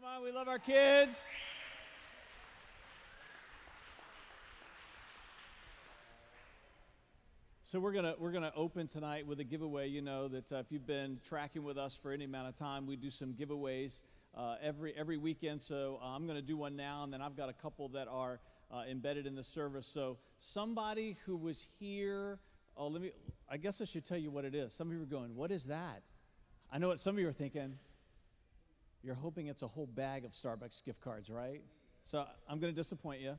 Come on, we love our kids. So we're gonna we're gonna open tonight with a giveaway. You know that uh, if you've been tracking with us for any amount of time, we do some giveaways uh, every every weekend. So uh, I'm gonna do one now, and then I've got a couple that are uh, embedded in the service. So somebody who was here. Oh, let me. I guess I should tell you what it is. Some of you are going, "What is that?" I know what some of you are thinking. You're hoping it's a whole bag of Starbucks gift cards, right? So I'm going to disappoint you.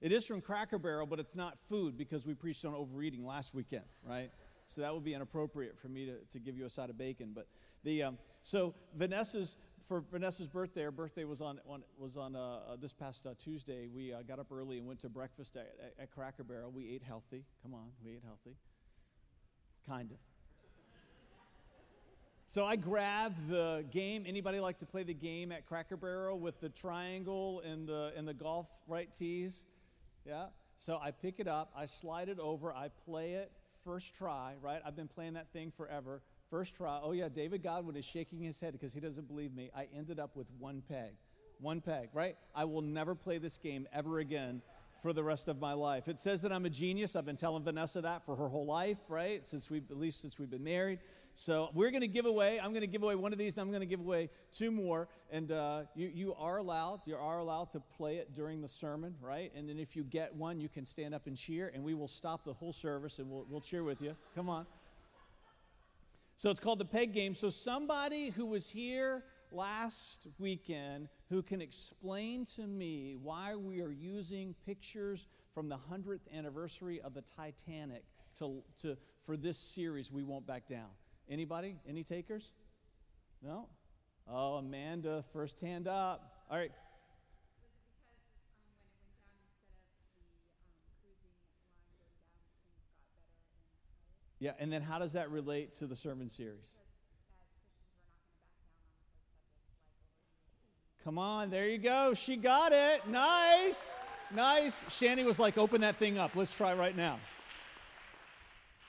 It is from Cracker Barrel, but it's not food because we preached on overeating last weekend, right? So that would be inappropriate for me to, to give you a side of bacon. But the um, so Vanessa's for Vanessa's birthday. Her birthday was on, on was on uh, uh, this past uh, Tuesday. We uh, got up early and went to breakfast at, at, at Cracker Barrel. We ate healthy. Come on, we ate healthy. Kind of. So I grabbed the game. Anybody like to play the game at Cracker Barrel with the triangle and the and the golf right tees? Yeah. So I pick it up, I slide it over, I play it first try, right? I've been playing that thing forever. First try. Oh, yeah, David Godwin is shaking his head because he doesn't believe me. I ended up with one peg. One peg, right? I will never play this game ever again for the rest of my life. It says that I'm a genius. I've been telling Vanessa that for her whole life, right? Since we've, at least since we've been married. So we're going to give away, I'm going to give away one of these, I'm going to give away two more. And uh, you, you are allowed, you are allowed to play it during the sermon, right? And then if you get one, you can stand up and cheer, and we will stop the whole service and we'll, we'll cheer with you. Come on. So it's called the peg game. So somebody who was here last weekend who can explain to me why we are using pictures from the 100th anniversary of the Titanic to, to, for this series, We Won't Back Down. Anybody? Any takers? No? Oh, Amanda, first hand up. All right. Yeah, and then how does that relate to the sermon series? Come on, there you go. She got it. Nice. Nice. Shanny was like, open that thing up. Let's try right now.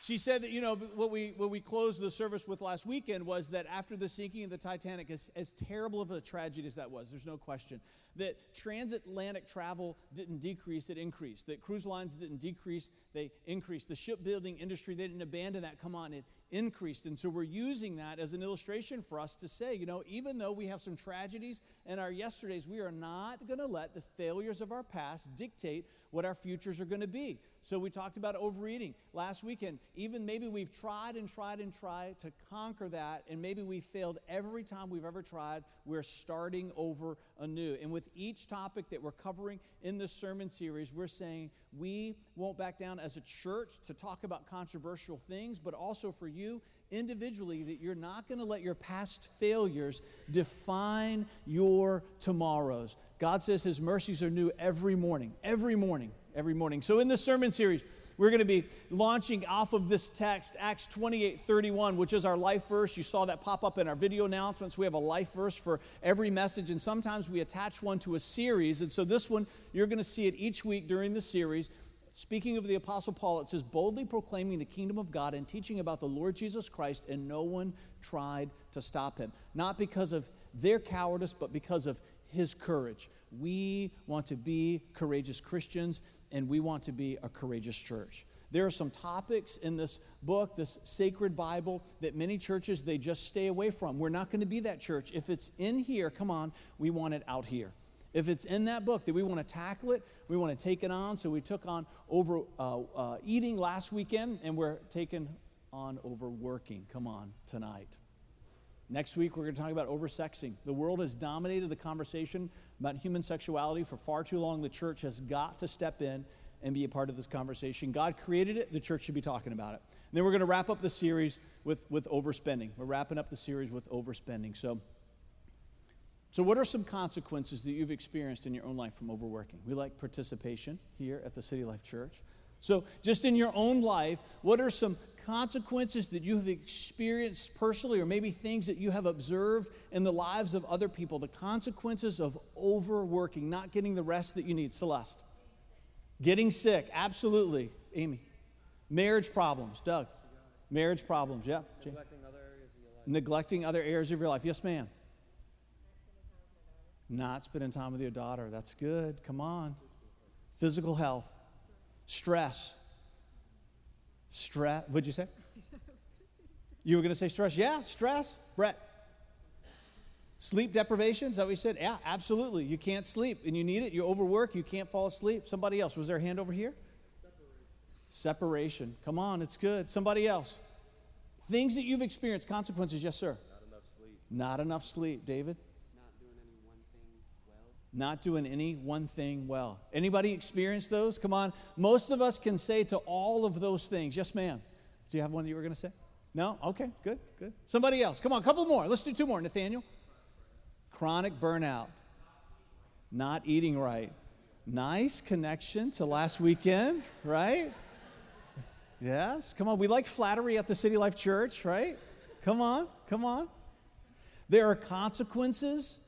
She said that, you know, what we, what we closed the service with last weekend was that after the sinking of the Titanic, as, as terrible of a tragedy as that was, there's no question, that transatlantic travel didn't decrease, it increased. That cruise lines didn't decrease, they increased. The shipbuilding industry, they didn't abandon that. Come on, it increased. And so we're using that as an illustration for us to say, you know, even though we have some tragedies in our yesterdays, we are not going to let the failures of our past dictate what our futures are going to be. So we talked about overeating last weekend. Even maybe we've tried and tried and tried to conquer that, and maybe we failed every time we've ever tried. We're starting over anew. And with each topic that we're covering in this sermon series, we're saying we won't back down as a church to talk about controversial things, but also for you individually that you're not going to let your past failures define your tomorrows. God says His mercies are new every morning, every morning, every morning. So, in this sermon series, we're going to be launching off of this text, Acts 28 31, which is our life verse. You saw that pop up in our video announcements. We have a life verse for every message, and sometimes we attach one to a series. And so, this one, you're going to see it each week during the series. Speaking of the Apostle Paul, it says, boldly proclaiming the kingdom of God and teaching about the Lord Jesus Christ, and no one tried to stop him. Not because of their cowardice, but because of his courage. We want to be courageous Christians, and we want to be a courageous church. There are some topics in this book, this sacred Bible, that many churches they just stay away from. We're not going to be that church. If it's in here, come on, we want it out here. If it's in that book that we want to tackle it, we want to take it on. So we took on over uh, uh, eating last weekend, and we're taking on overworking. Come on, tonight. Next week, we're going to talk about oversexing. The world has dominated the conversation about human sexuality for far too long. The church has got to step in and be a part of this conversation. God created it, the church should be talking about it. And then we're going to wrap up the series with, with overspending. We're wrapping up the series with overspending. So, so, what are some consequences that you've experienced in your own life from overworking? We like participation here at the City Life Church. So, just in your own life, what are some consequences that you have experienced personally, or maybe things that you have observed in the lives of other people? The consequences of overworking, not getting the rest that you need. Celeste. Getting sick, absolutely. Amy. Marriage problems, Doug. Marriage problems, yeah. Neglecting other areas of your life. Neglecting other areas of your life. Yes, ma'am. Not spending time with your daughter. That's good. Come on. Physical health, stress. Stress. What'd you say? You were going to say stress? Yeah, stress. Brett. Sleep deprivation, is that what you said? Yeah, absolutely. You can't sleep and you need it. You overwork, you can't fall asleep. Somebody else. Was there a hand over here? Separation. Separation. Come on, it's good. Somebody else. Things that you've experienced, consequences, yes, sir. Not enough sleep. Not enough sleep, David. Not doing any one thing well. Anybody experience those? Come on. Most of us can say to all of those things, yes, ma'am. Do you have one that you were going to say? No? Okay, good, good. Somebody else. Come on, a couple more. Let's do two more. Nathaniel. Chronic burnout. Not eating right. Nice connection to last weekend, right? Yes, come on. We like flattery at the City Life Church, right? Come on, come on. There are consequences.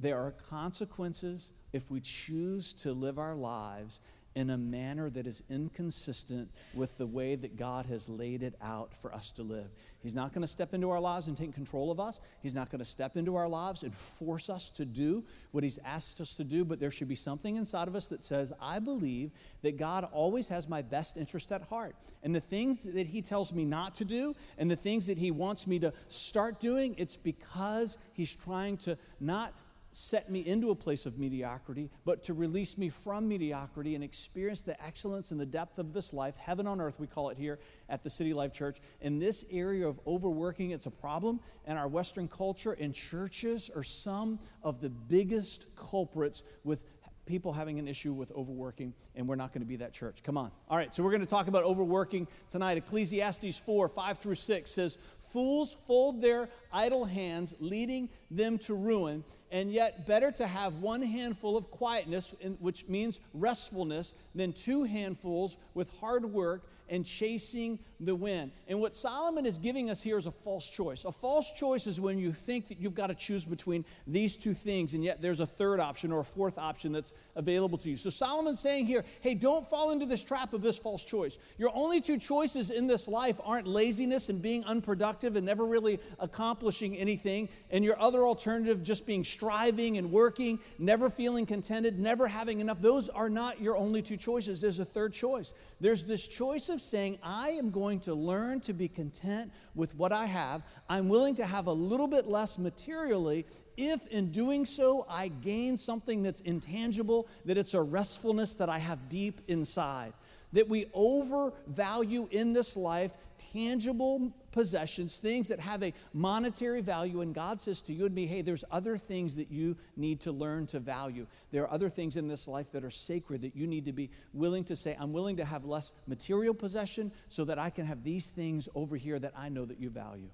There are consequences if we choose to live our lives in a manner that is inconsistent with the way that God has laid it out for us to live. He's not going to step into our lives and take control of us. He's not going to step into our lives and force us to do what He's asked us to do, but there should be something inside of us that says, I believe that God always has my best interest at heart. And the things that He tells me not to do and the things that He wants me to start doing, it's because He's trying to not set me into a place of mediocrity, but to release me from mediocrity and experience the excellence and the depth of this life, heaven on earth, we call it here at the City Life Church. In this area of overworking, it's a problem, and our Western culture and churches are some of the biggest culprits with people having an issue with overworking, and we're not going to be that church. Come on. All right, so we're going to talk about overworking tonight. Ecclesiastes 4 5 through 6 says, Fools fold their idle hands, leading them to ruin, and yet better to have one handful of quietness, which means restfulness, than two handfuls with hard work and chasing the wind. And what Solomon is giving us here is a false choice. A false choice is when you think that you've got to choose between these two things, and yet there's a third option or a fourth option that's available to you. So Solomon's saying here, hey, don't fall into this trap of this false choice. Your only two choices in this life aren't laziness and being unproductive and never really accomplishing anything, and your other alternative just being striving and working, never feeling contented, never having enough. Those are not your only two choices. There's a third choice. There's this choice of saying, I am going to learn to be content with what I have. I'm willing to have a little bit less materially if in doing so I gain something that's intangible, that it's a restfulness that I have deep inside. That we overvalue in this life tangible possessions, things that have a monetary value. And God says to you and me, hey, there's other things that you need to learn to value. There are other things in this life that are sacred that you need to be willing to say, I'm willing to have less material possession so that I can have these things over here that I know that you value.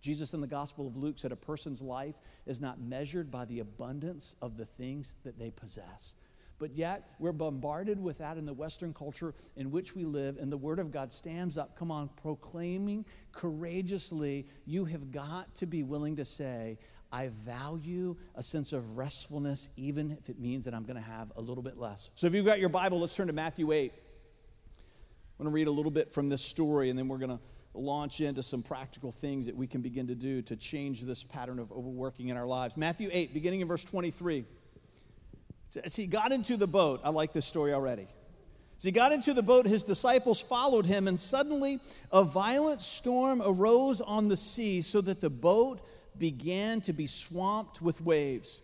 Jesus in the Gospel of Luke said a person's life is not measured by the abundance of the things that they possess. But yet, we're bombarded with that in the Western culture in which we live, and the Word of God stands up, come on, proclaiming courageously, you have got to be willing to say, I value a sense of restfulness, even if it means that I'm going to have a little bit less. So, if you've got your Bible, let's turn to Matthew 8. I'm going to read a little bit from this story, and then we're going to launch into some practical things that we can begin to do to change this pattern of overworking in our lives. Matthew 8, beginning in verse 23. As he got into the boat, I like this story already. As he got into the boat, his disciples followed him, and suddenly a violent storm arose on the sea, so that the boat began to be swamped with waves.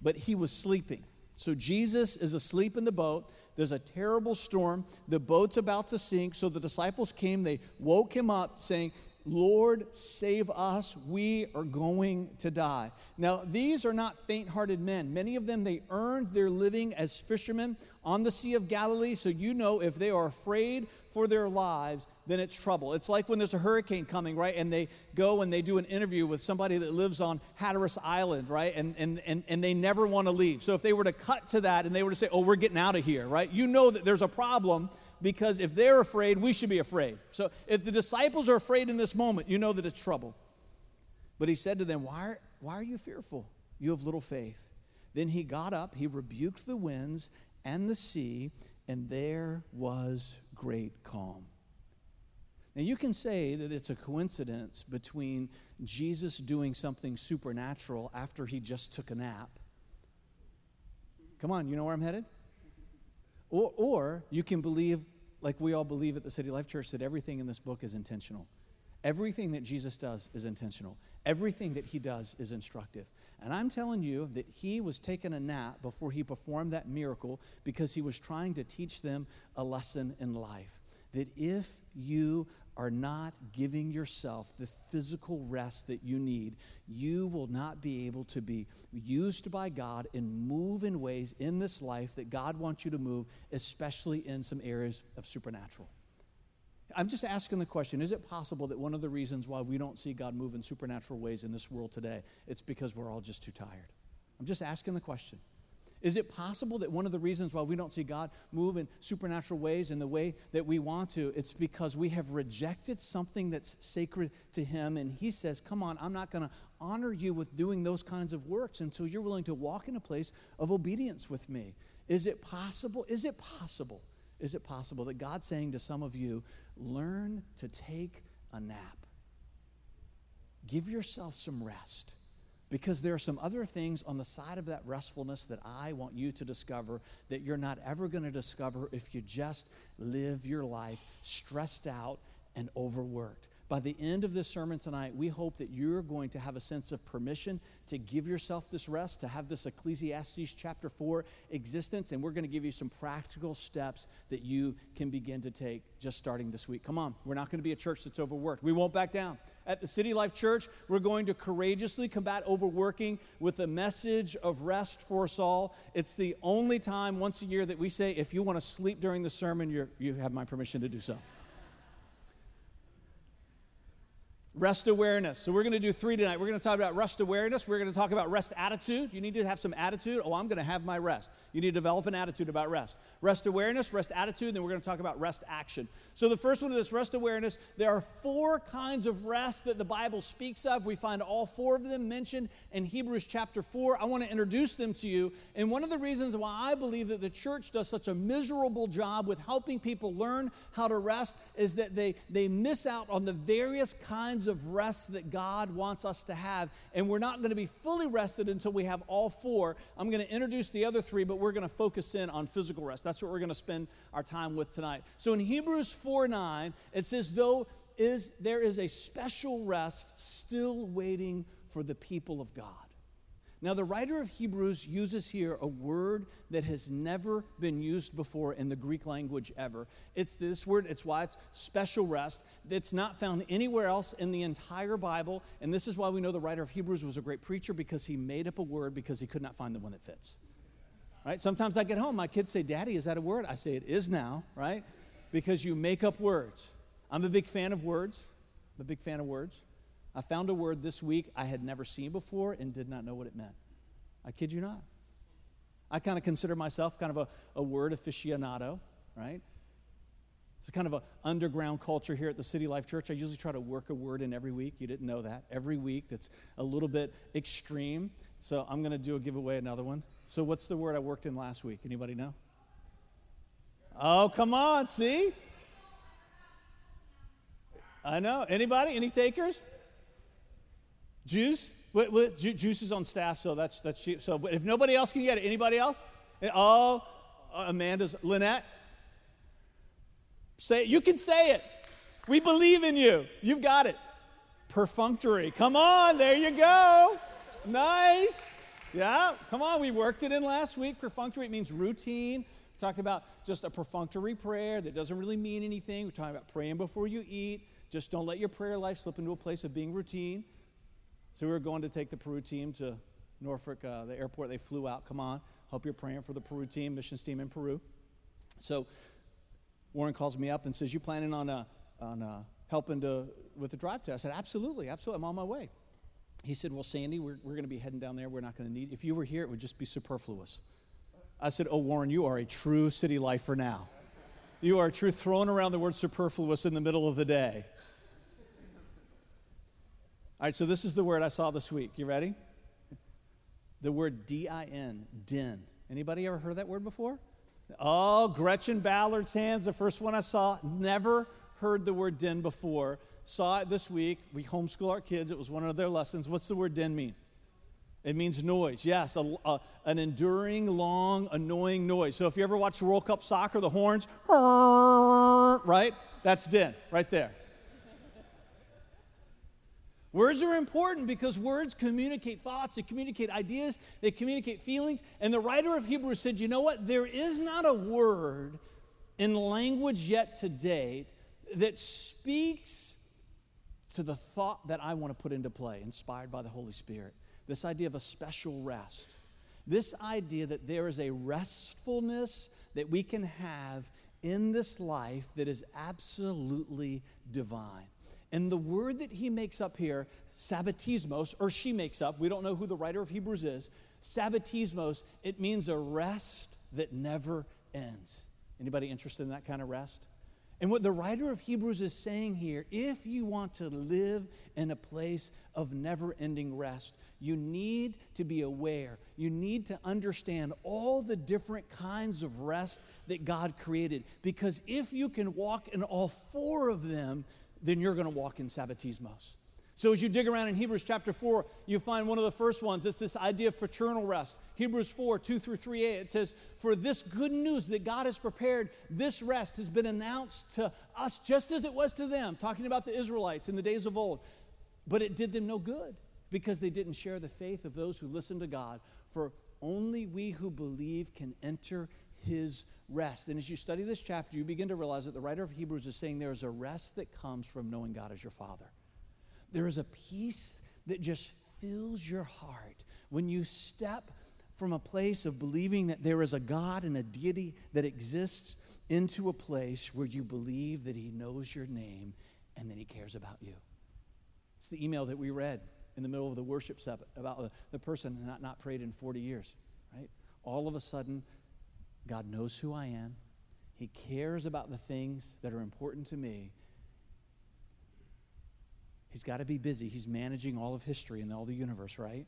But he was sleeping. So Jesus is asleep in the boat. There's a terrible storm. The boat's about to sink. So the disciples came. They woke him up, saying, Lord, save us. We are going to die. Now, these are not faint hearted men. Many of them, they earned their living as fishermen on the Sea of Galilee. So you know if they are afraid for their lives, then it's trouble. It's like when there's a hurricane coming, right? And they go and they do an interview with somebody that lives on Hatteras Island, right? And, and, and, and they never want to leave. So if they were to cut to that and they were to say, oh, we're getting out of here, right? You know that there's a problem because if they're afraid, we should be afraid. So if the disciples are afraid in this moment, you know that it's trouble. But he said to them, Why are, why are you fearful? You have little faith. Then he got up, he rebuked the winds and the sea, and there was great calm. Now, you can say that it's a coincidence between Jesus doing something supernatural after he just took a nap Come on, you know where I'm headed? Or, or you can believe, like we all believe at the City Life Church, that everything in this book is intentional. Everything that Jesus does is intentional. Everything that he does is instructive. And I'm telling you that he was taking a nap before he performed that miracle because he was trying to teach them a lesson in life. That if you are not giving yourself the physical rest that you need, you will not be able to be used by God and move in ways in this life that God wants you to move, especially in some areas of supernatural. I'm just asking the question is it possible that one of the reasons why we don't see God move in supernatural ways in this world today it's because we're all just too tired? I'm just asking the question. Is it possible that one of the reasons why we don't see God move in supernatural ways in the way that we want to, it's because we have rejected something that's sacred to Him. And He says, Come on, I'm not going to honor you with doing those kinds of works until you're willing to walk in a place of obedience with me. Is it possible? Is it possible? Is it possible that God's saying to some of you, learn to take a nap? Give yourself some rest. Because there are some other things on the side of that restfulness that I want you to discover that you're not ever going to discover if you just live your life stressed out and overworked. By the end of this sermon tonight, we hope that you're going to have a sense of permission to give yourself this rest, to have this Ecclesiastes chapter 4 existence, and we're going to give you some practical steps that you can begin to take just starting this week. Come on, we're not going to be a church that's overworked. We won't back down. At the City Life Church, we're going to courageously combat overworking with a message of rest for us all. It's the only time once a year that we say, if you want to sleep during the sermon, you you have my permission to do so. Rest awareness. So, we're going to do three tonight. We're going to talk about rest awareness. We're going to talk about rest attitude. You need to have some attitude. Oh, I'm going to have my rest. You need to develop an attitude about rest. Rest awareness, rest attitude, and then we're going to talk about rest action. So, the first one of this rest awareness, there are four kinds of rest that the Bible speaks of. We find all four of them mentioned in Hebrews chapter 4. I want to introduce them to you. And one of the reasons why I believe that the church does such a miserable job with helping people learn how to rest is that they, they miss out on the various kinds of rest that God wants us to have. And we're not going to be fully rested until we have all four. I'm going to introduce the other three, but we're going to focus in on physical rest. That's what we're going to spend our time with tonight. So in Hebrews 4 9, it says, though is, there is a special rest still waiting for the people of God. Now, the writer of Hebrews uses here a word that has never been used before in the Greek language ever. It's this word, it's why it's special rest. It's not found anywhere else in the entire Bible. And this is why we know the writer of Hebrews was a great preacher because he made up a word because he could not find the one that fits. Right? Sometimes I get home, my kids say, Daddy, is that a word? I say, It is now, right? Because you make up words. I'm a big fan of words. I'm a big fan of words. I found a word this week I had never seen before and did not know what it meant. I kid you not. I kind of consider myself kind of a, a word aficionado, right? It's kind of an underground culture here at the City Life Church. I usually try to work a word in every week. You didn't know that. Every week that's a little bit extreme. So I'm going to do a giveaway another one. So what's the word I worked in last week? Anybody know? Oh, come on, see? I know. Anybody? Any takers? Juice? What, ju- juice is on staff, so that's that's cheap. So, if nobody else can get it, anybody else? Oh, Amanda's Lynette. Say it. You can say it. We believe in you. You've got it. Perfunctory. Come on, there you go. Nice. Yeah, come on. We worked it in last week. Perfunctory it means routine. Talked about just a perfunctory prayer that doesn't really mean anything. We're talking about praying before you eat. Just don't let your prayer life slip into a place of being routine. So we were going to take the Peru team to Norfolk, uh, the airport. They flew out. Come on. Hope you're praying for the Peru team, missions team in Peru. So Warren calls me up and says, "You planning on uh, on uh, helping to with the drive test?" I said, "Absolutely, absolutely. I'm on my way." He said, "Well, Sandy, we're we're going to be heading down there. We're not going to need. If you were here, it would just be superfluous." I said, "Oh, Warren, you are a true city lifer now. You are true throwing around the word superfluous in the middle of the day." All right, so this is the word I saw this week. You ready? The word D-I-N, din. Anybody ever heard that word before? Oh, Gretchen Ballard's hands, the first one I saw. Never heard the word din before. Saw it this week. We homeschool our kids. It was one of their lessons. What's the word din mean? It means noise, yes, a, a, an enduring, long, annoying noise. So if you ever watch World Cup soccer, the horns, right? That's din, right there. Words are important because words communicate thoughts, they communicate ideas, they communicate feelings. And the writer of Hebrews said, you know what? There is not a word in language yet to date that speaks to the thought that I want to put into play, inspired by the Holy Spirit. This idea of a special rest. This idea that there is a restfulness that we can have in this life that is absolutely divine. And the word that he makes up here, sabbatismos, or she makes up, we don't know who the writer of Hebrews is, sabbatismos, it means a rest that never ends. Anybody interested in that kind of rest? And what the writer of Hebrews is saying here, if you want to live in a place of never ending rest, you need to be aware. You need to understand all the different kinds of rest that God created. Because if you can walk in all four of them, then you're going to walk in sabbatismos. So as you dig around in Hebrews chapter 4, you find one of the first ones. It's this idea of paternal rest. Hebrews 4, 2 through 3a, it says, For this good news that God has prepared, this rest has been announced to us just as it was to them, talking about the Israelites in the days of old. But it did them no good because they didn't share the faith of those who listened to God. For only we who believe can enter his rest. And as you study this chapter, you begin to realize that the writer of Hebrews is saying there is a rest that comes from knowing God as your Father. There is a peace that just fills your heart when you step from a place of believing that there is a God and a deity that exists into a place where you believe that He knows your name and that He cares about you. It's the email that we read in the middle of the worship set about the, person not, not prayed in 40 years, right? All of a sudden, God knows who I am. He cares about the things that are important to me. He's got to be busy. He's managing all of history and all the universe, right?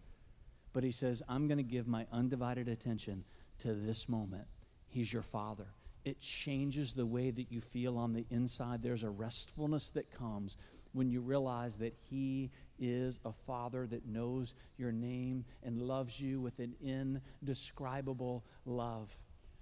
But he says, I'm going to give my undivided attention to this moment. He's your father. It changes the way that you feel on the inside. There's a restfulness that comes when you realize that He is a Father that knows your name and loves you with an indescribable love.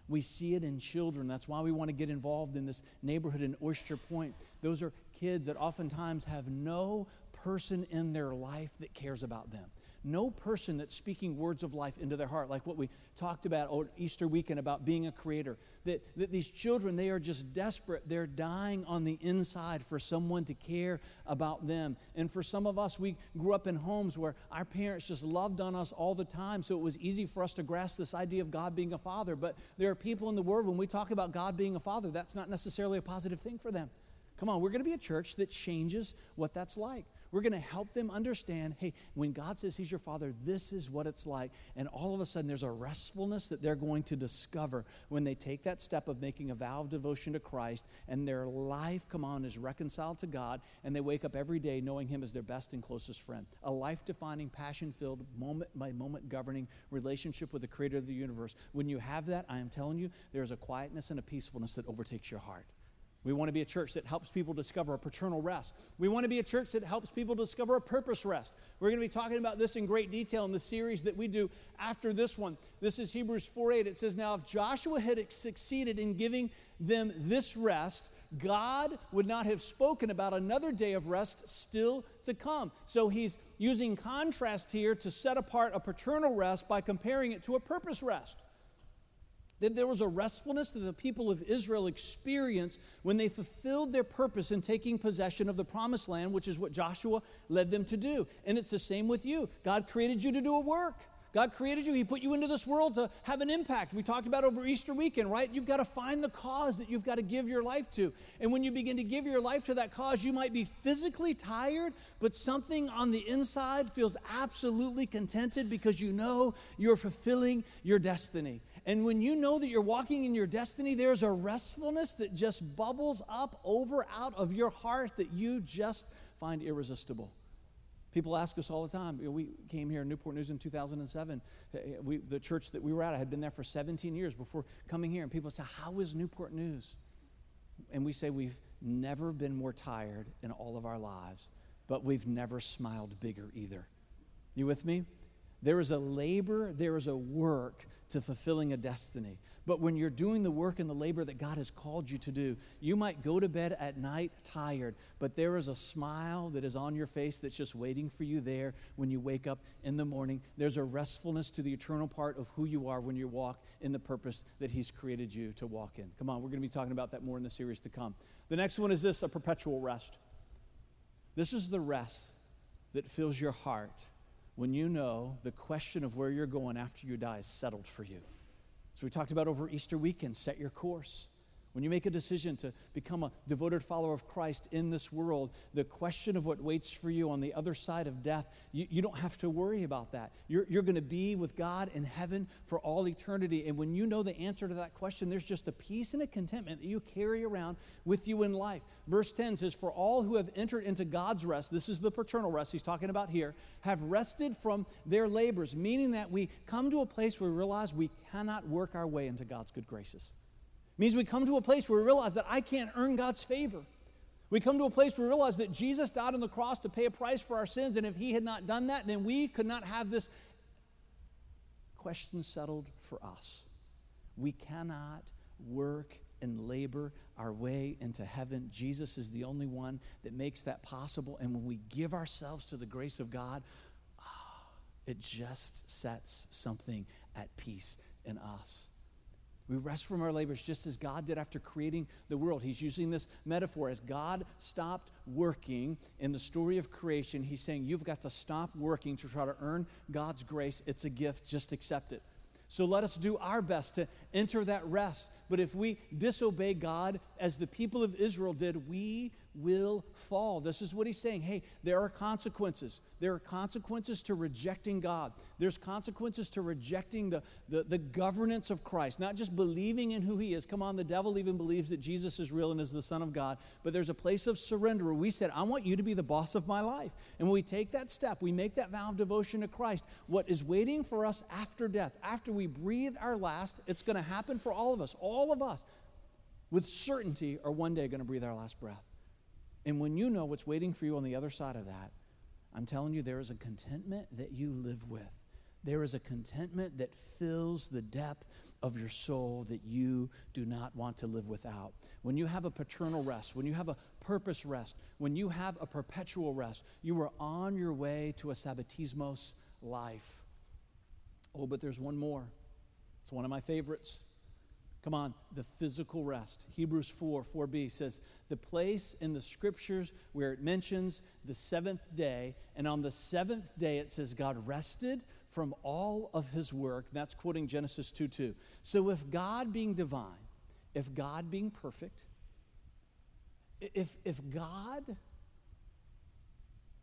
We see it in children. That's why we want to get involved in this neighborhood in Oyster Point. Those are kids that oftentimes have no person in their life that cares about them no person that's speaking words of life into their heart, like what we talked about on Easter weekend about being a creator. That, that these children, they are just desperate. They're dying on the inside for someone to care about them. And for some of us, we grew up in homes where our parents just loved on us all the time, so it was easy for us to grasp this idea of God being a father. But there are people in the world, when we talk about God being a father, that's not necessarily a positive thing for them. Come on, we're going to be a church that changes what that's like. We're going to help them understand hey, when God says He's your Father, this is what it's like. And all of a sudden, there's a restfulness that they're going to discover when they take that step of making a vow of devotion to Christ and their life, come on, is reconciled to God and they wake up every day knowing Him as their best and closest friend. A life defining, passion filled, moment by moment governing relationship with the Creator of the universe. When you have that, I am telling you, there's a quietness and a peacefulness that overtakes your heart. We want to be a church that helps people discover a paternal rest. We want to be a church that helps people discover a purpose rest. We're going to be talking about this in great detail in the series that we do after this one. This is Hebrews 4 8. It says, Now, if Joshua had succeeded in giving them this rest, God would not have spoken about another day of rest still to come. So he's using contrast here to set apart a paternal rest by comparing it to a purpose rest that there was a restfulness that the people of Israel experienced when they fulfilled their purpose in taking possession of the promised land, which is what Joshua led them to do. And it's the same with you. God created you to do a work. God created you. He put you into this world to have an impact. We talked about over Easter weekend, right? You've got to find the cause that you've got to give your life to. And when you begin to give your life to that cause, you might be physically tired, but something on the inside feels absolutely contented because you know you're fulfilling your destiny. And when you know that you're walking in your destiny, there's a restfulness that just bubbles up over out of your heart that you just find irresistible. People ask us all the time. We came here in Newport News in 2007. We, the church that we were at, I had been there for 17 years before coming here. And people say, How is Newport News? And we say, We've never been more tired in all of our lives, but we've never smiled bigger either. You with me? There is a labor, there is a work to fulfilling a destiny. But when you're doing the work and the labor that God has called you to do, you might go to bed at night tired, but there is a smile that is on your face that's just waiting for you there when you wake up in the morning. There's a restfulness to the eternal part of who you are when you walk in the purpose that He's created you to walk in. Come on, we're going to be talking about that more in the series to come. The next one is this a perpetual rest. This is the rest that fills your heart when you know the question of where you're going after you die is settled for you. So we talked about over Easter weekend set your course. When you make a decision to become a devoted follower of Christ in this world, the question of what waits for you on the other side of death, you, you don't have to worry about that. You're, you're going to be with God in heaven for all eternity. And when you know the answer to that question, there's just a peace and a contentment that you carry around with you in life. Verse 10 says, For all who have entered into God's rest, this is the paternal rest he's talking about here, have rested from their labors, meaning that we come to a place where we realize we cannot work our way into God's good graces means we come to a place where we realize that I can't earn God's favor. We come to a place where we realize that Jesus died on the cross to pay a price for our sins, and if he had not done that, then we could not have this question settled for us. We cannot work and labor our way into heaven. Jesus is the only one that makes that possible, and when we give ourselves to the grace of God, oh, it just sets something at peace in us. We rest from our labors just as God did after creating the world. He's using this metaphor. As God stopped working in the story of creation, He's saying, You've got to stop working to try to earn God's grace. It's a gift, just accept it. So let us do our best to enter that rest. But if we disobey God as the people of Israel did, we will fall. This is what he's saying. Hey, there are consequences. There are consequences to rejecting God. There's consequences to rejecting the, the, the, governance of Christ, not just believing in who he is. Come on, the devil even believes that Jesus is real and is the Son of God. But there's a place of surrender where we said, I want you to be the boss of my life. And when we take that step, we make that vow of devotion to Christ. What is waiting for us after death, after we breathe our last, it's going to happen for all of us. All of us, with certainty, are one day going to breathe our last breath. And when you know what's waiting for you on the other side of that, I'm telling you, there is a contentment that you live with. There is a contentment that fills the depth of your soul that you do not want to live without. When you have a paternal rest, when you have a purpose rest, when you have a perpetual rest, you are on your way to a sabbatismos life. Oh, but there's one more. It's one of my favorites. Come on, the physical rest. Hebrews 4 4b says, The place in the scriptures where it mentions the seventh day, and on the seventh day it says God rested from all of his work. That's quoting Genesis 2 2. So if God being divine, if God being perfect, if, if God,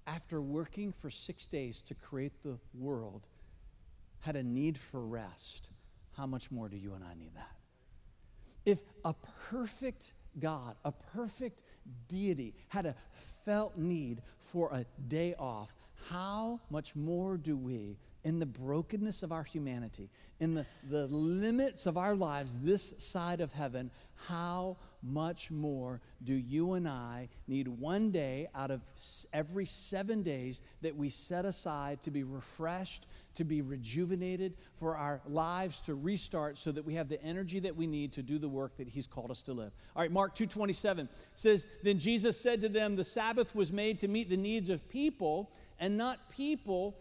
after working for six days to create the world, had a need for rest, how much more do you and I need that? If a perfect God, a perfect deity, had a felt need for a day off, how much more do we, in the brokenness of our humanity, in the, the limits of our lives this side of heaven, how much more do you and I need one day out of every seven days that we set aside to be refreshed, to be rejuvenated, for our lives to restart so that we have the energy that we need to do the work that He's called us to live? All right, Mark 2.27 says, Then Jesus said to them, The Sabbath was made to meet the needs of people and not people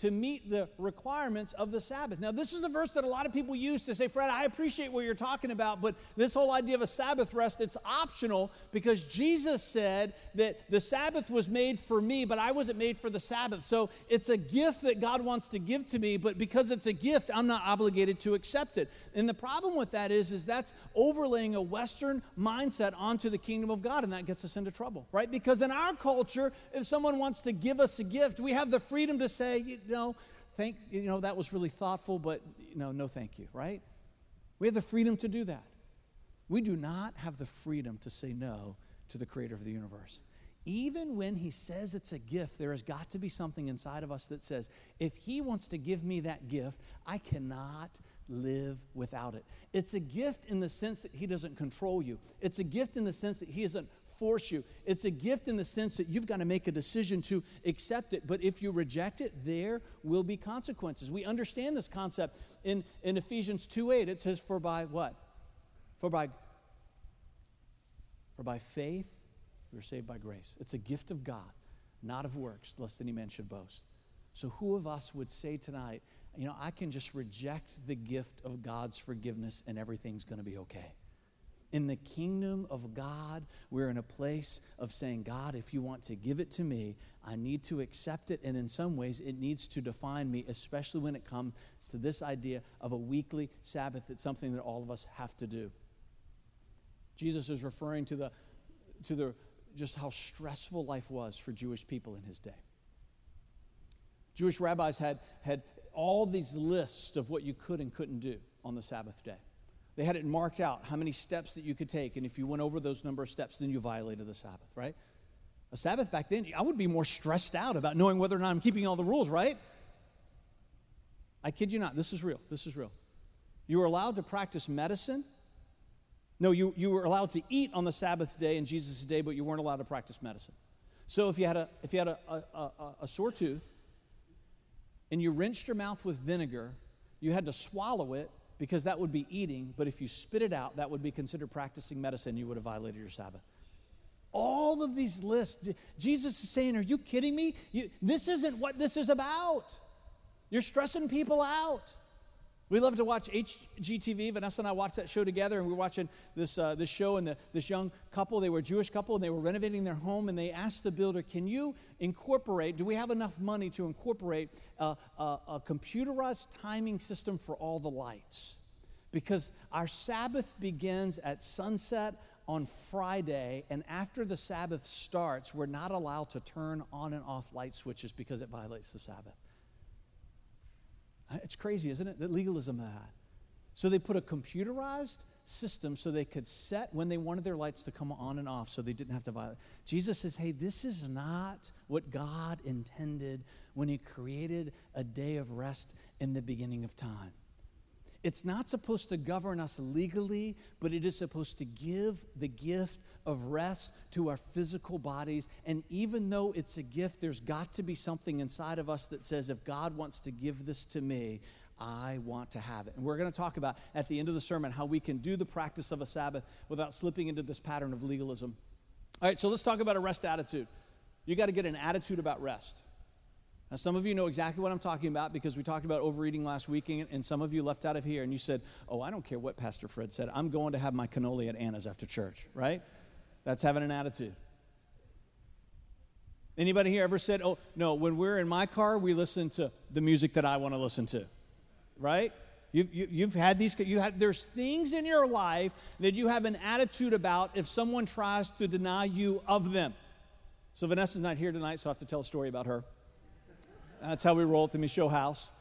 to meet the requirements of the Sabbath. Now, this is a verse that a lot of people use to say, Fred, I appreciate what you're talking about, but this whole idea of a Sabbath rest, it's optional because Jesus said that the Sabbath was made for me, but I wasn't made for the Sabbath. So it's a gift that God wants to give to me, but because it's a gift, I'm not obligated to accept it. And the problem with that is, is that's overlaying a Western mindset onto the kingdom of God, and that gets us into trouble, right? Because in our culture, if someone wants to give us a gift, we have the freedom to say, you know, thank, you know, that was really thoughtful, but, you know, no thank you, right? We have the freedom to do that. We do not have the freedom to say no to the creator of the universe. Even when he says it's a gift, there has got to be something inside of us that says, if he wants to give me that gift, I cannot live without it. It's a gift in the sense that he doesn't control you, it's a gift in the sense that he isn't force you. It's a gift in the sense that you've got to make a decision to accept it. But if you reject it, there will be consequences. We understand this concept in, in Ephesians 2 8. It says, For by what? For by, for by faith, we are saved by grace. It's a gift of God, not of works, lest any man should boast. So, who of us would say tonight, you know, I can just reject the gift of God's forgiveness and everything's going to be okay? In the kingdom of God, we're in a place of saying, God, if you want to give it to me, I need to accept it. And in some ways, it needs to define me, especially when it comes to this idea of a weekly Sabbath. It's something that all of us have to do. Jesus is referring to the, to the just how stressful life was for Jewish people in his day. Jewish rabbis had, had all these lists of what you could and couldn't do on the Sabbath day. They had it marked out how many steps that you could take, and if you went over those number of steps, then you violated the Sabbath, right? A Sabbath back then, I would be more stressed out about knowing whether or not I'm keeping all the rules, right? I kid you not, this is real. This is real. You were allowed to practice medicine. No, you, you were allowed to eat on the Sabbath day and Jesus' day, but you weren't allowed to practice medicine. So if you had a, if you had a, a, a, a sore tooth and you rinsed your mouth with vinegar, you had to swallow it because that would be eating, but if you spit it out, that would be considered practicing medicine. You would have violated your Sabbath. All of these lists, Jesus is saying, Are you kidding me? You, this isn't what this is about. You're stressing people out. We love to watch HGTV. Vanessa and I watched that show together, and we were watching this, uh, this show, and the, this young couple, they were a Jewish couple, and they were renovating their home, and they asked the builder, Can you incorporate, do we have enough money to incorporate a, a, a computerized timing system for all the lights? Because our Sabbath begins at sunset on Friday, and after the Sabbath starts, we're not allowed to turn on and off light switches because it violates the Sabbath. Uh, it's crazy, isn't it? The legalism of that. So they put a computerized system so they could set when they wanted their lights to come on and off so they didn't have to violate. Jesus says, hey, this is not what God intended when He created a day of rest in the beginning of time. It's not supposed to govern us legally, but it is supposed to give the gift of rest to our physical bodies. And even though it's a gift, there's got to be something inside of us that says, if God wants to give this to me, I want to have it. And we're going to talk about at the end of the sermon how we can do the practice of a Sabbath without slipping into this pattern of legalism. All right, so let's talk about a rest attitude. You got to get an attitude about rest. Now, some of you know exactly what I'm talking about because we talked about overeating last week, and some of you left out of here and you said, Oh, I don't care what Pastor Fred said. I'm going to have my cannoli at Anna's after church, right? That's having an attitude. Anybody here ever said, Oh, no, when we're in my car, we listen to the music that I want to listen to, right? You've, you, have had these, you have, there's things in your life that you have an attitude about if someone tries to deny you of them. So Vanessa's not here tonight, so I have to tell a story about her. That's how we roll at the Michaud house.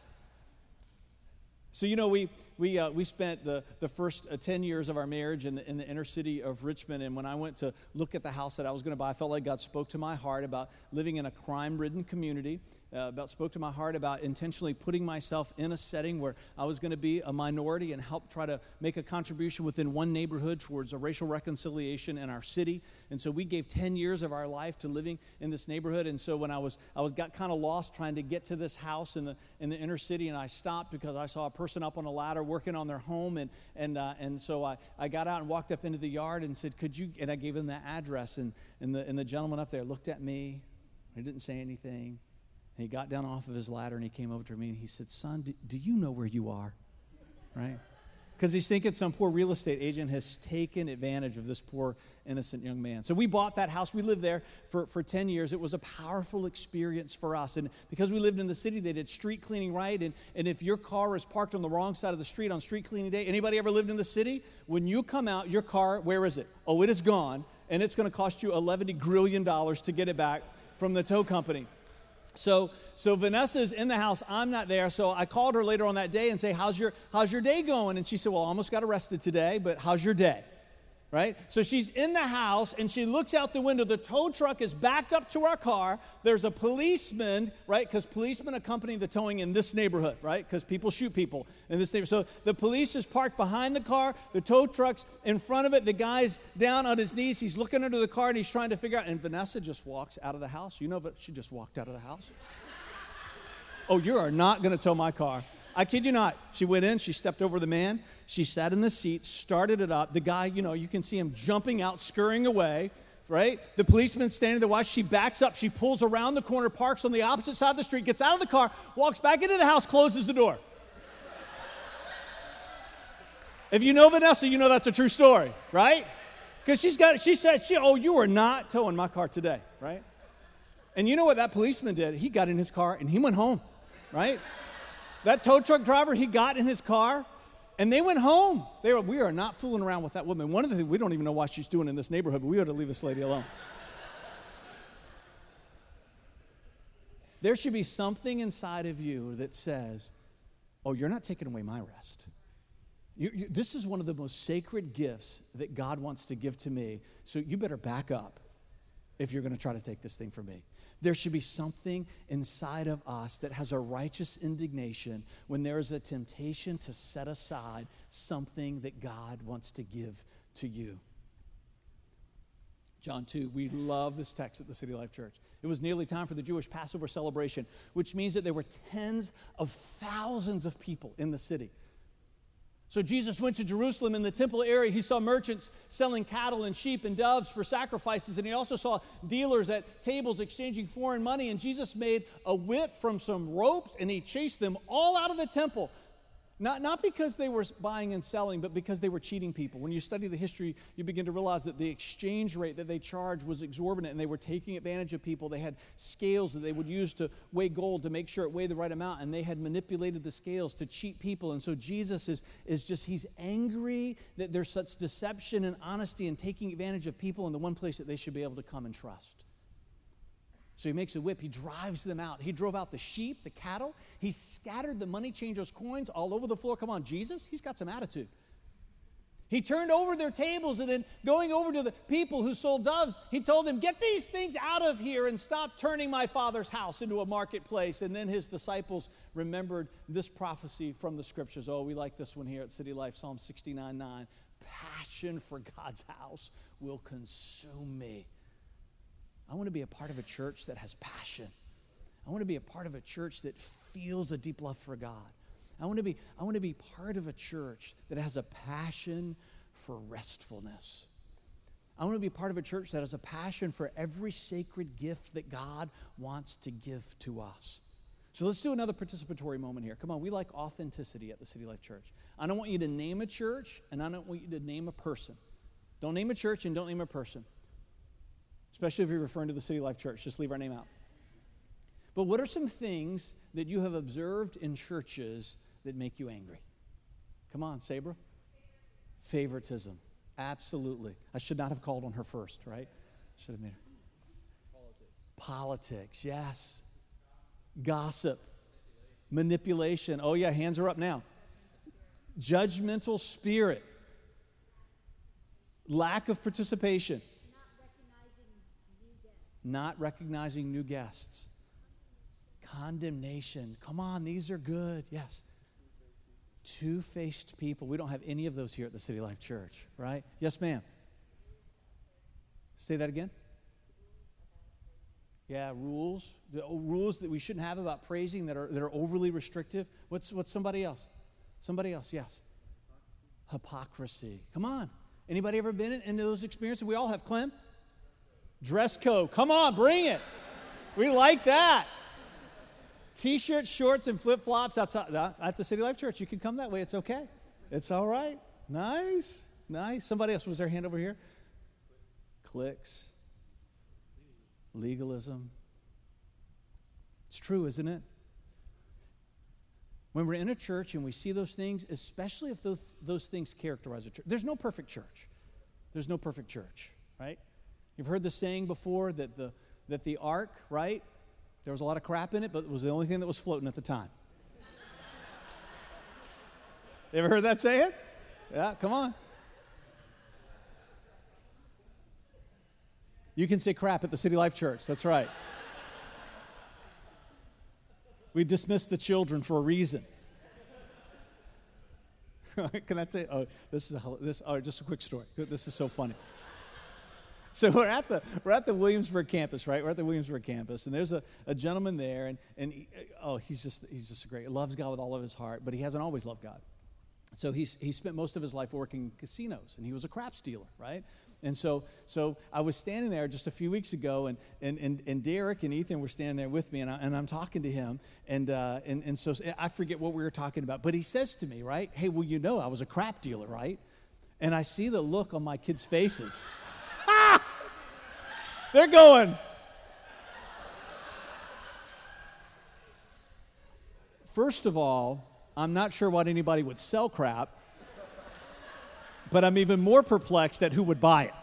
So, you know, we, we, uh, we spent the, the first uh, 10 years of our marriage in the, in the inner city of Richmond. And when I went to look at the house that I was going to buy, I felt like God spoke to my heart about living in a crime ridden community uh, about spoke to my heart about intentionally putting myself in a setting where I was going to be a minority and help try to make a contribution within one neighborhood towards a racial reconciliation in our city. And so we gave 10 years of our life to living in this neighborhood. And so when I was I was got kind of lost trying to get to this house in the in the inner city, and I stopped because I saw a person up on a ladder working on their home, and and uh, and so I, I got out and walked up into the yard and said, "Could you?" And I gave him the address, and and the and the gentleman up there looked at me. He didn't say anything. And he got down off of his ladder and he came over to me and he said, Son, do, do you know where you are? Right? Because he's thinking some poor real estate agent has taken advantage of this poor, innocent young man. So we bought that house. We lived there for, for 10 years. It was a powerful experience for us. And because we lived in the city, they did street cleaning right. And, and if your car is parked on the wrong side of the street on street cleaning day, anybody ever lived in the city? When you come out, your car, where is it? Oh, it is gone. And it's going to cost you $11 grillion to get it back from the tow company. So, so Vanessa's in the house. I'm not there. So I called her later on that day and say, "How's your How's your day going?" And she said, "Well, I almost got arrested today, but how's your day?" Right? So she's in the house and she looks out the window. The tow truck is backed up to our car. There's a policeman, right? Because policemen accompany the towing in this neighborhood, right? Because people shoot people in this neighborhood. So the police is parked behind the car. The tow truck's in front of it. The guy's down on his knees. He's looking under the car and he's trying to figure out. And Vanessa just walks out of the house. You know, she just walked out of the house. oh, you are not going to tow my car. I kid you not. She went in, she stepped over the man, she sat in the seat, started it up. The guy, you know, you can see him jumping out, scurrying away, right? The policeman standing there watching. She backs up, she pulls around the corner, parks on the opposite side of the street, gets out of the car, walks back into the house, closes the door. If you know Vanessa, you know that's a true story, right? Because she's got, she said, she, oh, you are not towing my car today, right? And you know what that policeman did? He got in his car and he went home, right? That tow truck driver, he got in his car and they went home. They were, we are not fooling around with that woman. One of the things, we don't even know what she's doing in this neighborhood, but we ought to leave this lady alone. there should be something inside of you that says, Oh, you're not taking away my rest. You, you, this is one of the most sacred gifts that God wants to give to me. So you better back up if you're going to try to take this thing from me. There should be something inside of us that has a righteous indignation when there is a temptation to set aside something that God wants to give to you. John 2, we love this text at the City Life Church. It was nearly time for the Jewish Passover celebration, which means that there were tens of thousands of people in the city. So Jesus went to Jerusalem in the temple area. He saw merchants selling cattle and sheep and doves for sacrifices, and he also saw dealers at tables exchanging foreign money. And Jesus made a whip from some ropes and he chased them all out of the temple not, not because they were buying and selling, but because they were cheating people. When you study the history, you begin to realize that the exchange rate that they charged was exorbitant and they were taking advantage of people. They had scales that they would use to weigh gold to make sure it weighed the right amount, and they had manipulated the scales to cheat people. And so Jesus is, is just, he's angry that there's such deception and honesty and taking advantage of people in the one place that they should be able to come and trust. So he makes a whip, he drives them out. He drove out the sheep, the cattle. He scattered the money changers' coins all over the floor. Come on, Jesus, he's got some attitude. He turned over their tables and then going over to the people who sold doves, he told them, Get these things out of here and stop turning my father's house into a marketplace. And then his disciples remembered this prophecy from the scriptures. Oh, we like this one here at City Life, Psalm 69 9. Passion for God's house will consume me. I want to be a part of a church that has passion. I want to be a part of a church that feels a deep love for God. I want to be, I want to be part of a church that has a passion for restfulness. I want to be part of a church that has a passion for every sacred gift that God wants to give to us. So let's do another participatory moment here. Come on, we like authenticity at the City Life Church. I don't want you to name a church, and I don't want you to name a person. Don't name a church and don't name a person especially if you're referring to the City Life Church. Just leave our name out. But what are some things that you have observed in churches that make you angry? Come on, Sabra. Favoritism. Absolutely. I should not have called on her first, right? Should have made her. Politics. Politics, yes. Gossip. Manipulation. Oh, yeah, hands are up now. Judgmental spirit. Lack of participation not recognizing new guests, condemnation. Come on, these are good. Yes. Two faced people. We don't have any of those here at the City Life Church, right? Yes, ma'am. Say that again. Yeah, rules. The rules that we shouldn't have about praising that are, that are overly restrictive. What's, what's somebody else? Somebody else, yes. Hypocrisy. Come on. Anybody ever been into those experiences? We all have, Clem. Dress code. Come on, bring it. We like that. T shirts, shorts, and flip flops outside uh, at the City Life Church. You can come that way. It's okay. It's all right. Nice. Nice. Somebody else was their hand over here? Cliques. Legalism. It's true, isn't it? When we're in a church and we see those things, especially if those, those things characterize a church, there's no perfect church. There's no perfect church, right? You've heard the saying before that the, that the ark, right? There was a lot of crap in it, but it was the only thing that was floating at the time. you ever heard that saying? Yeah, come on. You can say crap at the City Life Church. That's right. we dismiss the children for a reason. can I tell you? Oh, this is a, this. Oh, just a quick story. This is so funny. So we're at the we're at the Williamsburg campus, right? We're at the Williamsburg campus, and there's a, a gentleman there, and and he, oh, he's just he's just a great. Loves God with all of his heart, but he hasn't always loved God. So he's he spent most of his life working in casinos, and he was a craps dealer, right? And so, so I was standing there just a few weeks ago, and, and, and, and Derek and Ethan were standing there with me, and, I, and I'm talking to him. And, uh, and, and so I forget what we were talking about. But he says to me, right, hey, well, you know, I was a crap dealer, right? And I see the look on my kids' faces. They're going. First of all, I'm not sure why anybody would sell crap, but I'm even more perplexed at who would buy it.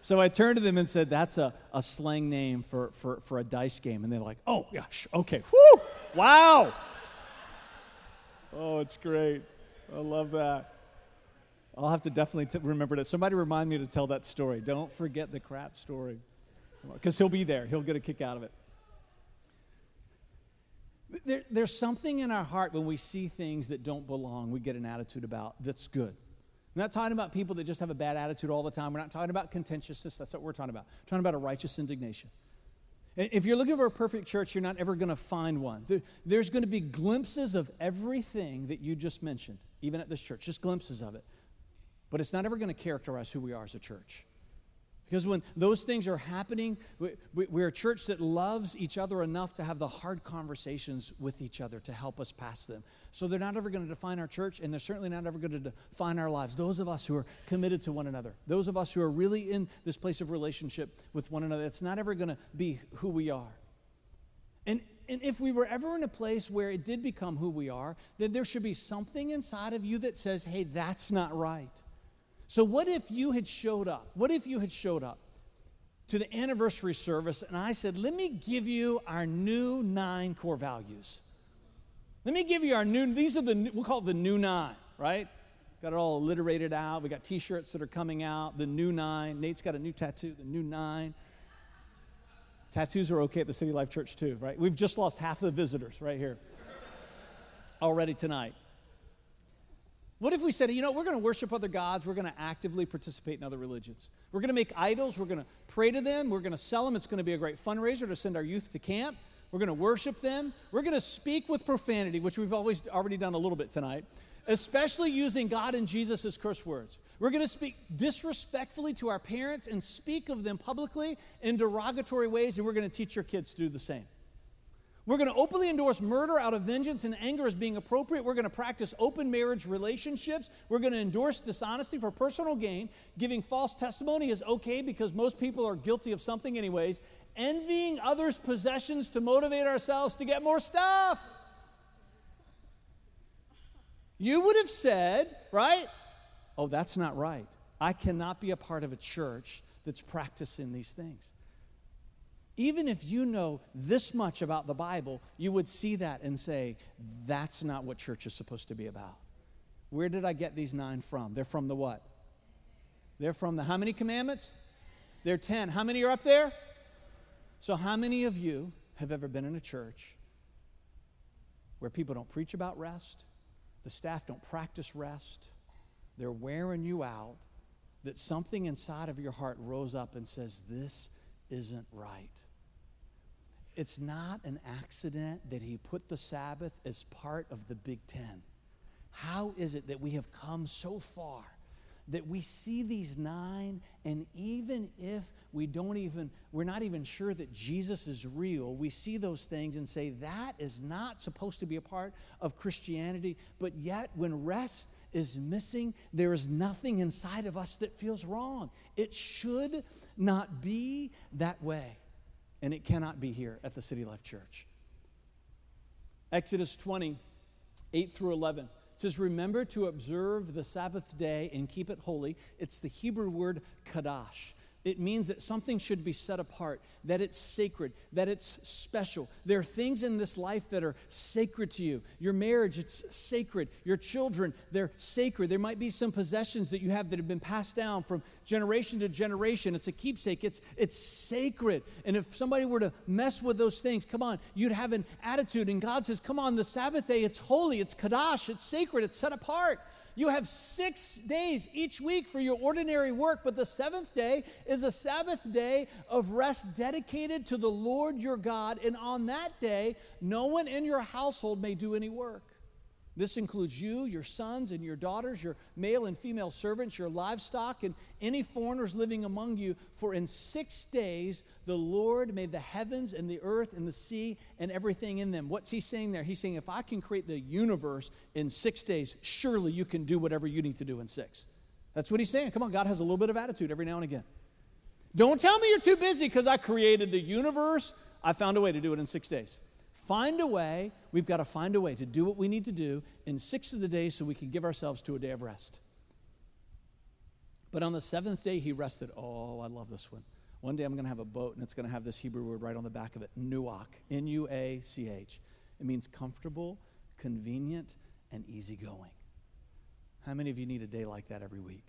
So I turned to them and said, That's a, a slang name for, for, for a dice game. And they're like, Oh, gosh, okay. Whoo! Wow! Oh, it's great. I love that. I'll have to definitely t- remember that. Somebody remind me to tell that story. Don't forget the crap story. Because he'll be there, he'll get a kick out of it. There, there's something in our heart when we see things that don't belong, we get an attitude about that's good. We're not talking about people that just have a bad attitude all the time. We're not talking about contentiousness. That's what we're talking about. We're talking about a righteous indignation. If you're looking for a perfect church, you're not ever going to find one. There's going to be glimpses of everything that you just mentioned, even at this church, just glimpses of it. But it's not ever going to characterize who we are as a church. Because when those things are happening, we're a church that loves each other enough to have the hard conversations with each other to help us pass them. So they're not ever going to define our church, and they're certainly not ever going to define our lives. Those of us who are committed to one another, those of us who are really in this place of relationship with one another, it's not ever going to be who we are. And, and if we were ever in a place where it did become who we are, then there should be something inside of you that says, hey, that's not right. So, what if you had showed up? What if you had showed up to the anniversary service and I said, let me give you our new nine core values? Let me give you our new, these are the, we'll call it the new nine, right? Got it all alliterated out. We got t shirts that are coming out, the new nine. Nate's got a new tattoo, the new nine. Tattoos are okay at the City Life Church, too, right? We've just lost half the visitors right here already tonight. What if we said, you know, we're going to worship other gods, we're going to actively participate in other religions? We're going to make idols, we're going to pray to them, we're going to sell them. It's going to be a great fundraiser to send our youth to camp. We're going to worship them. We're going to speak with profanity, which we've always already done a little bit tonight, especially using God and Jesus as curse words. We're going to speak disrespectfully to our parents and speak of them publicly in derogatory ways, and we're going to teach your kids to do the same. We're going to openly endorse murder out of vengeance and anger as being appropriate. We're going to practice open marriage relationships. We're going to endorse dishonesty for personal gain. Giving false testimony is okay because most people are guilty of something, anyways. Envying others' possessions to motivate ourselves to get more stuff. You would have said, right? Oh, that's not right. I cannot be a part of a church that's practicing these things even if you know this much about the Bible, you would see that and say, that's not what church is supposed to be about. Where did I get these nine from? They're from the what? They're from the how many commandments? They're 10. How many are up there? So, how many of you have ever been in a church where people don't preach about rest, the staff don't practice rest, they're wearing you out, that something inside of your heart rose up and says, This isn't right? It's not an accident that he put the Sabbath as part of the Big Ten. How is it that we have come so far that we see these nine, and even if we don't even, we're not even sure that Jesus is real, we see those things and say that is not supposed to be a part of Christianity, but yet when rest is missing, there is nothing inside of us that feels wrong. It should not be that way and it cannot be here at the City Life Church. Exodus 20, 8 through 11. It says, Remember to observe the Sabbath day and keep it holy. It's the Hebrew word kadash. It means that something should be set apart, that it's sacred, that it's special. There are things in this life that are sacred to you. Your marriage, it's sacred. Your children, they're sacred. There might be some possessions that you have that have been passed down from generation to generation. It's a keepsake, it's, it's sacred. And if somebody were to mess with those things, come on, you'd have an attitude. And God says, come on, the Sabbath day, it's holy, it's Kadash, it's sacred, it's set apart. You have six days each week for your ordinary work, but the seventh day is a Sabbath day of rest dedicated to the Lord your God. And on that day, no one in your household may do any work. This includes you, your sons, and your daughters, your male and female servants, your livestock, and any foreigners living among you. For in six days the Lord made the heavens and the earth and the sea and everything in them. What's he saying there? He's saying, if I can create the universe in six days, surely you can do whatever you need to do in six. That's what he's saying. Come on, God has a little bit of attitude every now and again. Don't tell me you're too busy because I created the universe. I found a way to do it in six days find a way, we've got to find a way to do what we need to do in six of the days so we can give ourselves to a day of rest. But on the seventh day, he rested. Oh, I love this one. One day I'm going to have a boat and it's going to have this Hebrew word right on the back of it nuach, N U A C H. It means comfortable, convenient, and easygoing. How many of you need a day like that every week?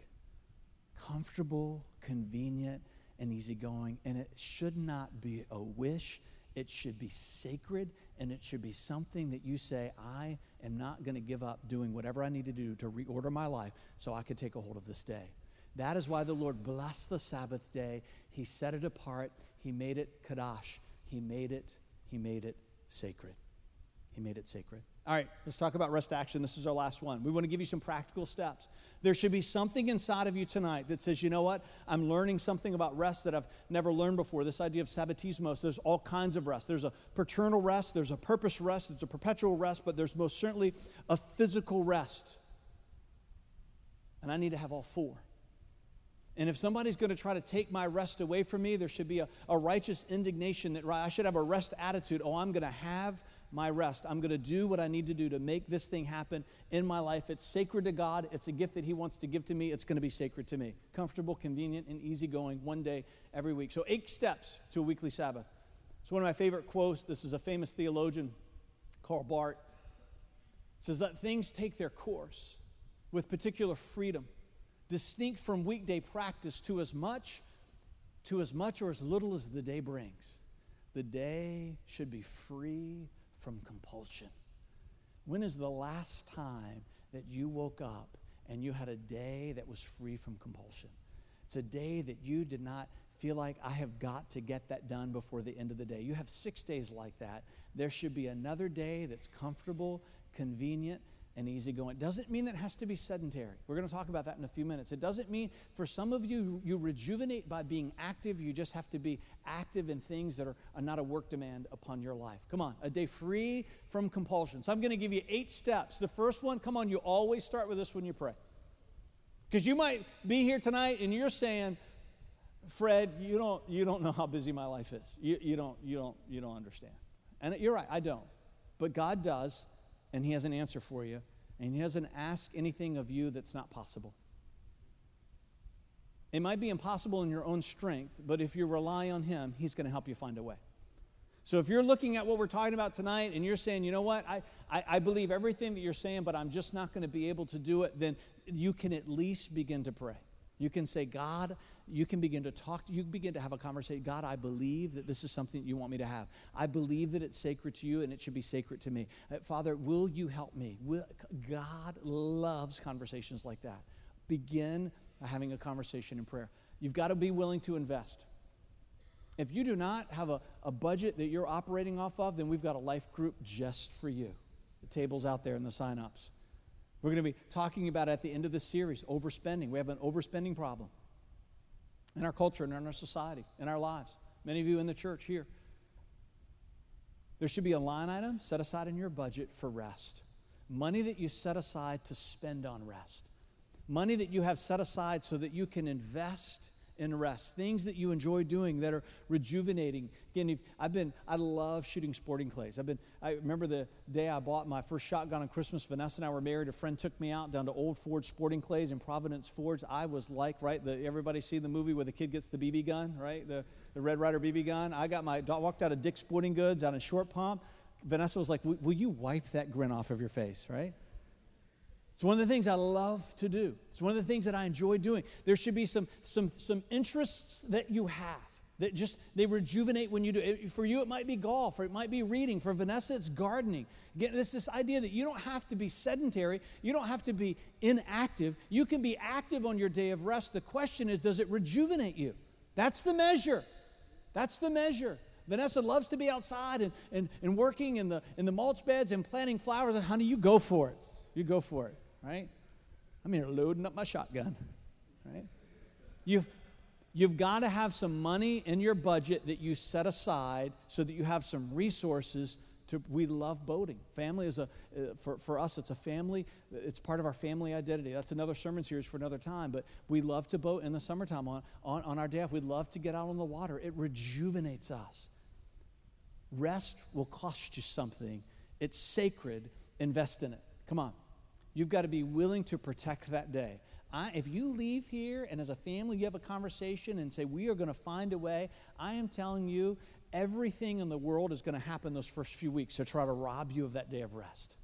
Comfortable, convenient, and easygoing. And it should not be a wish, it should be sacred and it should be something that you say, I am not going to give up doing whatever I need to do to reorder my life so I can take a hold of this day. That is why the Lord blessed the Sabbath day. He set it apart. He made it Kadash. He made it, he made it sacred. He made it sacred. All right, let's talk about rest action. This is our last one. We want to give you some practical steps. There should be something inside of you tonight that says, you know what? I'm learning something about rest that I've never learned before. This idea of sabbatismos. There's all kinds of rest. There's a paternal rest, there's a purpose rest, there's a perpetual rest, but there's most certainly a physical rest. And I need to have all four. And if somebody's going to try to take my rest away from me, there should be a, a righteous indignation that I should have a rest attitude. Oh, I'm going to have my rest. I'm going to do what I need to do to make this thing happen in my life. It's sacred to God. It's a gift that He wants to give to me. It's going to be sacred to me. Comfortable, convenient, and easygoing one day every week. So, eight steps to a weekly Sabbath. It's one of my favorite quotes. This is a famous theologian, Karl Barth. It says, Let things take their course with particular freedom, distinct from weekday practice to as much to as much or as little as the day brings. The day should be free from compulsion. When is the last time that you woke up and you had a day that was free from compulsion? It's a day that you did not feel like I have got to get that done before the end of the day. You have six days like that. There should be another day that's comfortable, convenient, and easygoing. It doesn't mean that it has to be sedentary. We're going to talk about that in a few minutes. It doesn't mean for some of you, you rejuvenate by being active. You just have to be active in things that are, not a work demand upon your life. Come on, a day free from compulsion. So I'm going to give you eight steps. The first one, come on, you always start with this when you pray. Because you might be here tonight and you're saying, Fred, you don't, you don't know how busy my life is. You, you, don't, you, don't, you don't understand. And you're right, I don't. But God does and He has an answer for you, and He doesn't ask anything of you that's not possible. It might be impossible in your own strength, but if you rely on Him, He's going to help you find a way. So if you're looking at what we're talking about tonight and you're saying, you know what, I, I, I believe everything that you're saying, but I'm just not going to be able to do it, then you can at least begin to pray. You can say, God, you can begin to talk, you begin to have a conversation. God, I believe that this is something you want me to have. I believe that it's sacred to you and it should be sacred to me. Uh, Father, will you help me? Will, God loves conversations like that. Begin having a conversation in prayer. You've got to be willing to invest. If you do not have a, a budget that you're operating off of, then we've got a life group just for you. The table's out there in the sign ups. We're going to be talking about at the end of this series overspending. We have an overspending problem in our culture and in our society, in our lives. Many of you in the church here. There should be a line item set aside in your budget for rest. Money that you set aside to spend on rest. Money that you have set aside so that you can invest in rest, things that you enjoy doing that are rejuvenating. Again, if, I've been, I love shooting sporting clays. I've been, I remember the day I bought my first shotgun on Christmas. Vanessa and I were married. A friend took me out down to Old Forge Sporting Clays in Providence Forge. I was like, right, the, everybody see the movie where the kid gets the BB gun, right? The, the Red Ryder BB gun. I got my, walked out of Dick's Sporting Goods out in Short Pump. Vanessa was like, Will you wipe that grin off of your face, right? It's one of the things I love to do. It's one of the things that I enjoy doing. There should be some, some, some interests that you have that just they rejuvenate when you do it. For you, it might be golf, or it might be reading. For Vanessa, it's gardening. Again, it's this idea that you don't have to be sedentary, you don't have to be inactive. You can be active on your day of rest. The question is, does it rejuvenate you? That's the measure. That's the measure. Vanessa loves to be outside and, and, and working in the, in the mulch beds and planting flowers. And honey, you go for it. You go for it right? I'm here loading up my shotgun, right? You've, you've got to have some money in your budget that you set aside so that you have some resources to, we love boating. Family is a, uh, for, for us, it's a family, it's part of our family identity. That's another sermon series for another time, but we love to boat in the summertime on, on, on our day off. We love to get out on the water. It rejuvenates us. Rest will cost you something. It's sacred. Invest in it. Come on. You've got to be willing to protect that day. I, if you leave here and as a family you have a conversation and say, We are going to find a way, I am telling you, everything in the world is going to happen those first few weeks to try to rob you of that day of rest.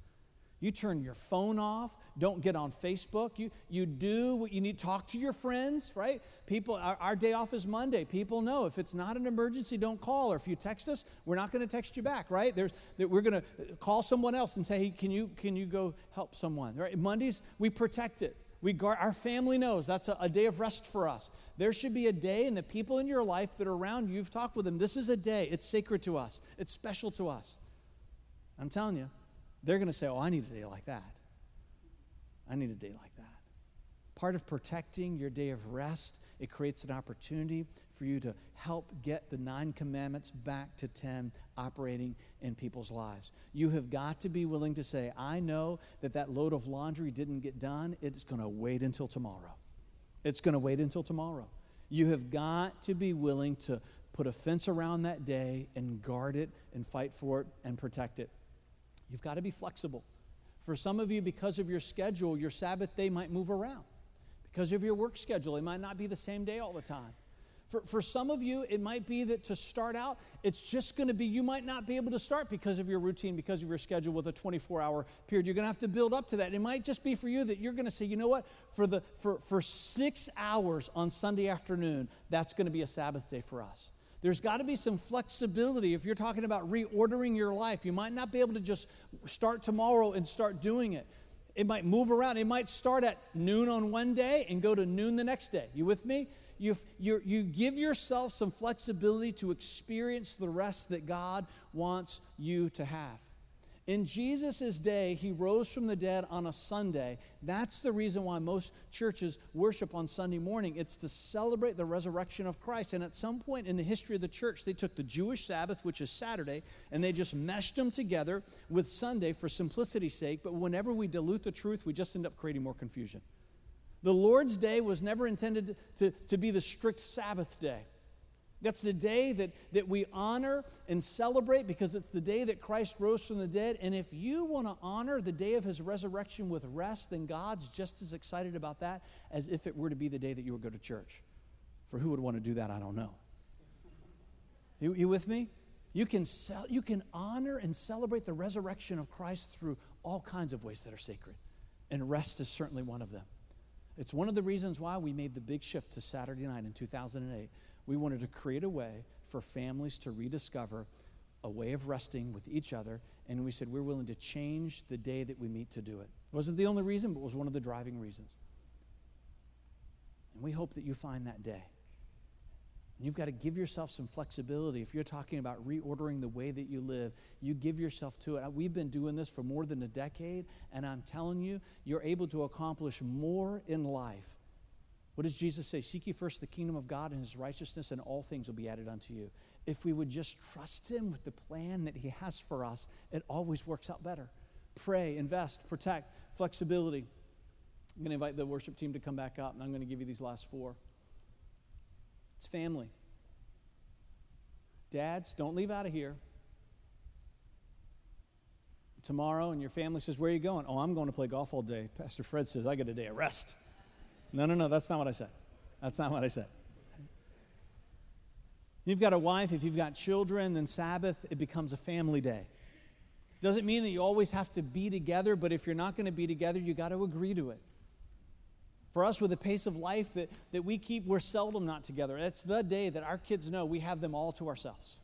You turn your phone off. Don't get on Facebook. You, you do what you need. Talk to your friends, right? People, our, our day off is Monday. People know if it's not an emergency, don't call. Or if you text us, we're not going to text you back, right? There's, we're going to uh, call someone else and say, hey, can you, can you go help someone? Right? Mondays, we protect it. We guard, our family knows that's a, a, day of rest for us. There should be a day, and the people in your life that are around you, you've talked with them. This is a day. It's sacred to us, it's special to us. I'm telling you, they're going to say, Oh, I need a day like that. I need a day like that. Part of protecting your day of rest, it creates an opportunity for you to help get the nine commandments back to 10 operating in people's lives. You have got to be willing to say, I know that that load of laundry didn't get done. It's going to wait until tomorrow. It's going to wait until tomorrow. You have got to be willing to put a fence around that day and guard it and fight for it and protect it. You've got to be flexible. For some of you, because of your schedule, your Sabbath day might move around. Because of your work schedule, it might not be the same day all the time. For, for some of you, it might be that to start out, it's just going to be you might not be able to start because of your routine, because of your schedule with a 24 hour period. You're going to have to build up to that. It might just be for you that you're going to say, you know what, for, the, for, for six hours on Sunday afternoon, that's going to be a Sabbath day for us. There's got to be some flexibility. If you're talking about reordering your life, you might not be able to just start tomorrow and start doing it. It might move around. It might start at noon on one day and go to noon the next day. You with me? You, you, you give yourself some flexibility to experience the rest that God wants you to have. In Jesus' day, he rose from the dead on a Sunday. That's the reason why most churches worship on Sunday morning. It's to celebrate the resurrection of Christ. And at some point in the history of the church, they took the Jewish Sabbath, which is Saturday, and they just meshed them together with Sunday for simplicity's sake. But whenever we dilute the truth, we just end up creating more confusion. The Lord's day was never intended to, to be the strict Sabbath day. That's the day that, that we honor and celebrate because it's the day that Christ rose from the dead. And if you want to honor the day of his resurrection with rest, then God's just as excited about that as if it were to be the day that you would go to church. For who would want to do that? I don't know. You, you with me? You can, sell, you can honor and celebrate the resurrection of Christ through all kinds of ways that are sacred. And rest is certainly one of them. It's one of the reasons why we made the big shift to Saturday night in 2008 we wanted to create a way for families to rediscover a way of resting with each other. And we said we're willing to change the day that we meet to do it. It wasn't the only reason, but it was one of the driving reasons. And we hope that you find that day. And you've got to give yourself some flexibility. If you're talking about reordering the way that you live, you give yourself to it. We've been doing this for more than a decade, and I'm telling you, you're able to accomplish more in life what does Jesus say? Seek ye first the kingdom of God and his righteousness, and all things will be added unto you. If we would just trust him with the plan that he has for us, it always works out better. Pray, invest, protect, flexibility. I'm going to invite the worship team to come back up, and I'm going to give you these last four. It's family. Dads, don't leave out of here. Tomorrow, and your family says, Where are you going? Oh, I'm going to play golf all day. Pastor Fred says, I get a day of rest. No, no, no, that's not what I said. That's not what I said. You've got a wife, if you've got children, then Sabbath, it becomes a family day. Doesn't mean that you always have to be together, but if you're not going to be together, you got to agree to it. For us, with the pace of life that, that we keep, we're seldom not together. It's the day that our kids know we have them all to ourselves.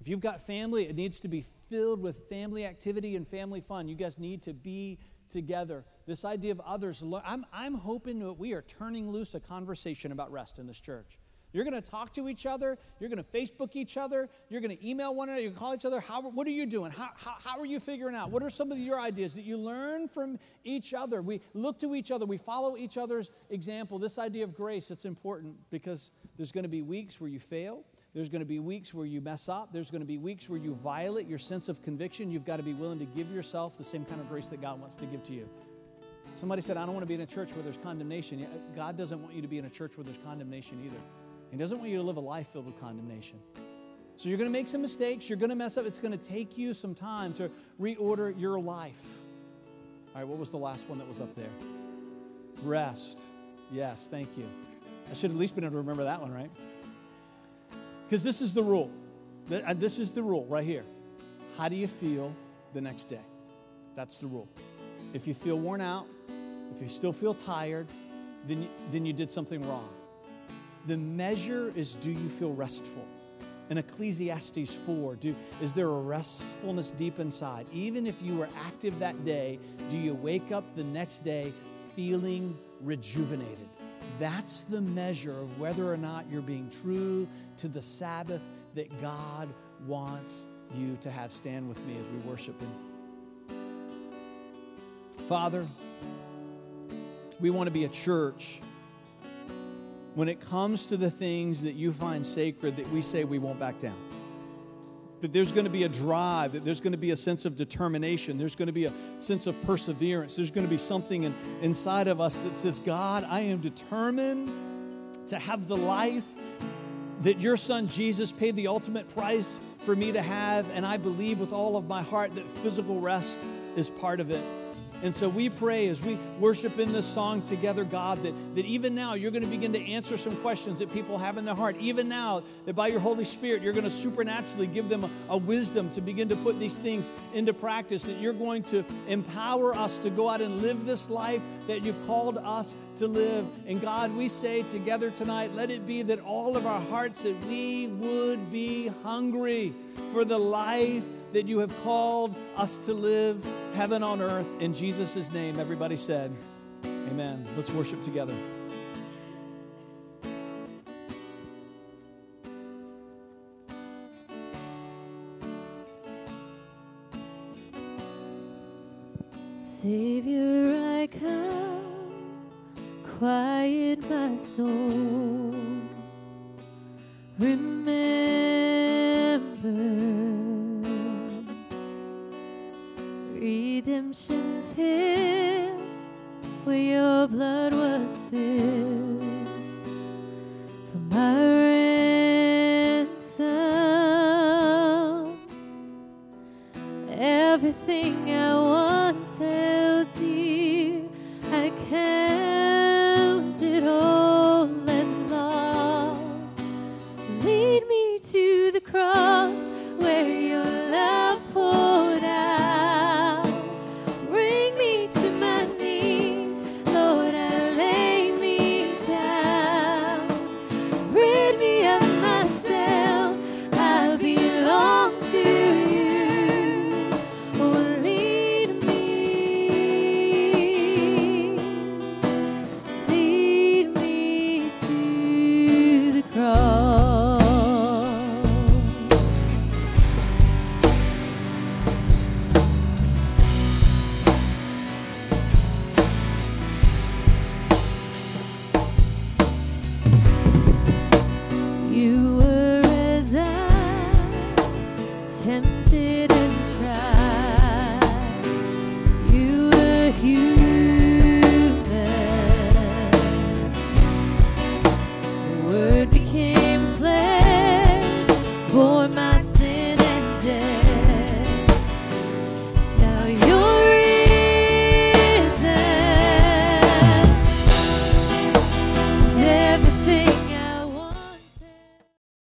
If you've got family, it needs to be filled with family activity and family fun. You guys need to be together. This idea of others, I'm, I'm hoping that we are turning loose a conversation about rest in this church. You're going to talk to each other. You're going to Facebook each other. You're going to email one another. You call each other. How, what are you doing? How, how, how are you figuring out? What are some of your ideas that you learn from each other? We look to each other. We follow each other's example. This idea of grace, it's important because there's going to be weeks where you fail. There's going to be weeks where you mess up. There's going to be weeks where you violate your sense of conviction. You've got to be willing to give yourself the same kind of grace that God wants to give to you. Somebody said, I don't want to be in a church where there's condemnation. God doesn't want you to be in a church where there's condemnation either. He doesn't want you to live a life filled with condemnation. So you're going to make some mistakes. You're going to mess up. It's going to take you some time to reorder your life. All right, what was the last one that was up there? Rest. Yes, thank you. I should at least been able to remember that one, right? Because this is the rule. This is the rule right here. How do you feel the next day? That's the rule. If you feel worn out, if you still feel tired, then you, then you did something wrong. The measure is do you feel restful? In Ecclesiastes 4, do, is there a restfulness deep inside? Even if you were active that day, do you wake up the next day feeling rejuvenated? That's the measure of whether or not you're being true to the Sabbath that God wants you to have. Stand with me as we worship Him. Father, we want to be a church when it comes to the things that you find sacred that we say we won't back down. That there's going to be a drive, that there's going to be a sense of determination, there's going to be a sense of perseverance, there's going to be something in, inside of us that says, God, I am determined to have the life that your son Jesus paid the ultimate price for me to have, and I believe with all of my heart that physical rest is part of it. And so we pray as we worship in this song together, God, that, that even now you're going to begin to answer some questions that people have in their heart. Even now, that by your Holy Spirit, you're going to supernaturally give them a, a wisdom to begin to put these things into practice, that you're going to empower us to go out and live this life that you've called us to live. And God, we say together tonight, let it be that all of our hearts, that we would be hungry for the life that you have called us to live heaven on earth. In Jesus' name, everybody said, Amen. Let's worship together. Savior, I come, quiet my soul. Remember redemption's here where your blood was spilled